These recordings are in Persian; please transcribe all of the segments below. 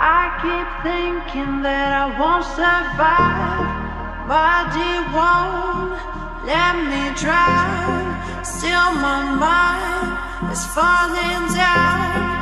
I keep thinking that I won't survive. Body won't let me drown. Still, my mind is falling down.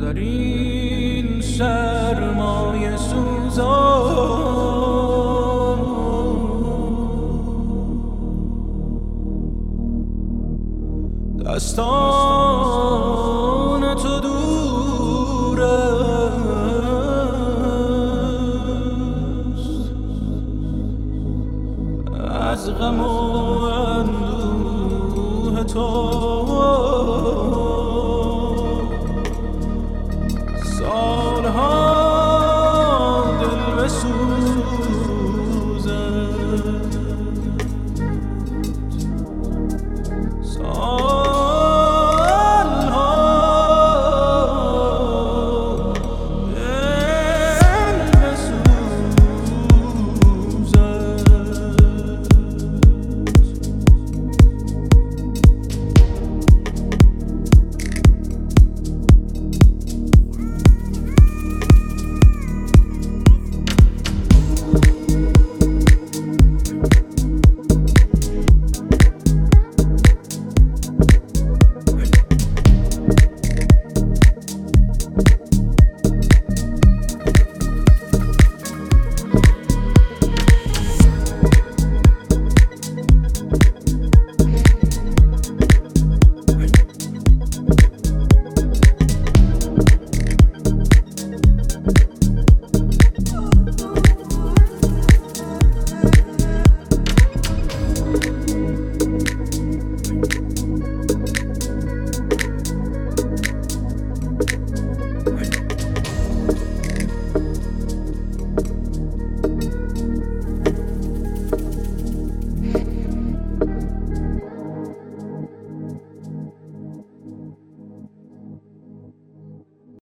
در این سرمایه سوزان. دستان تو دور از غم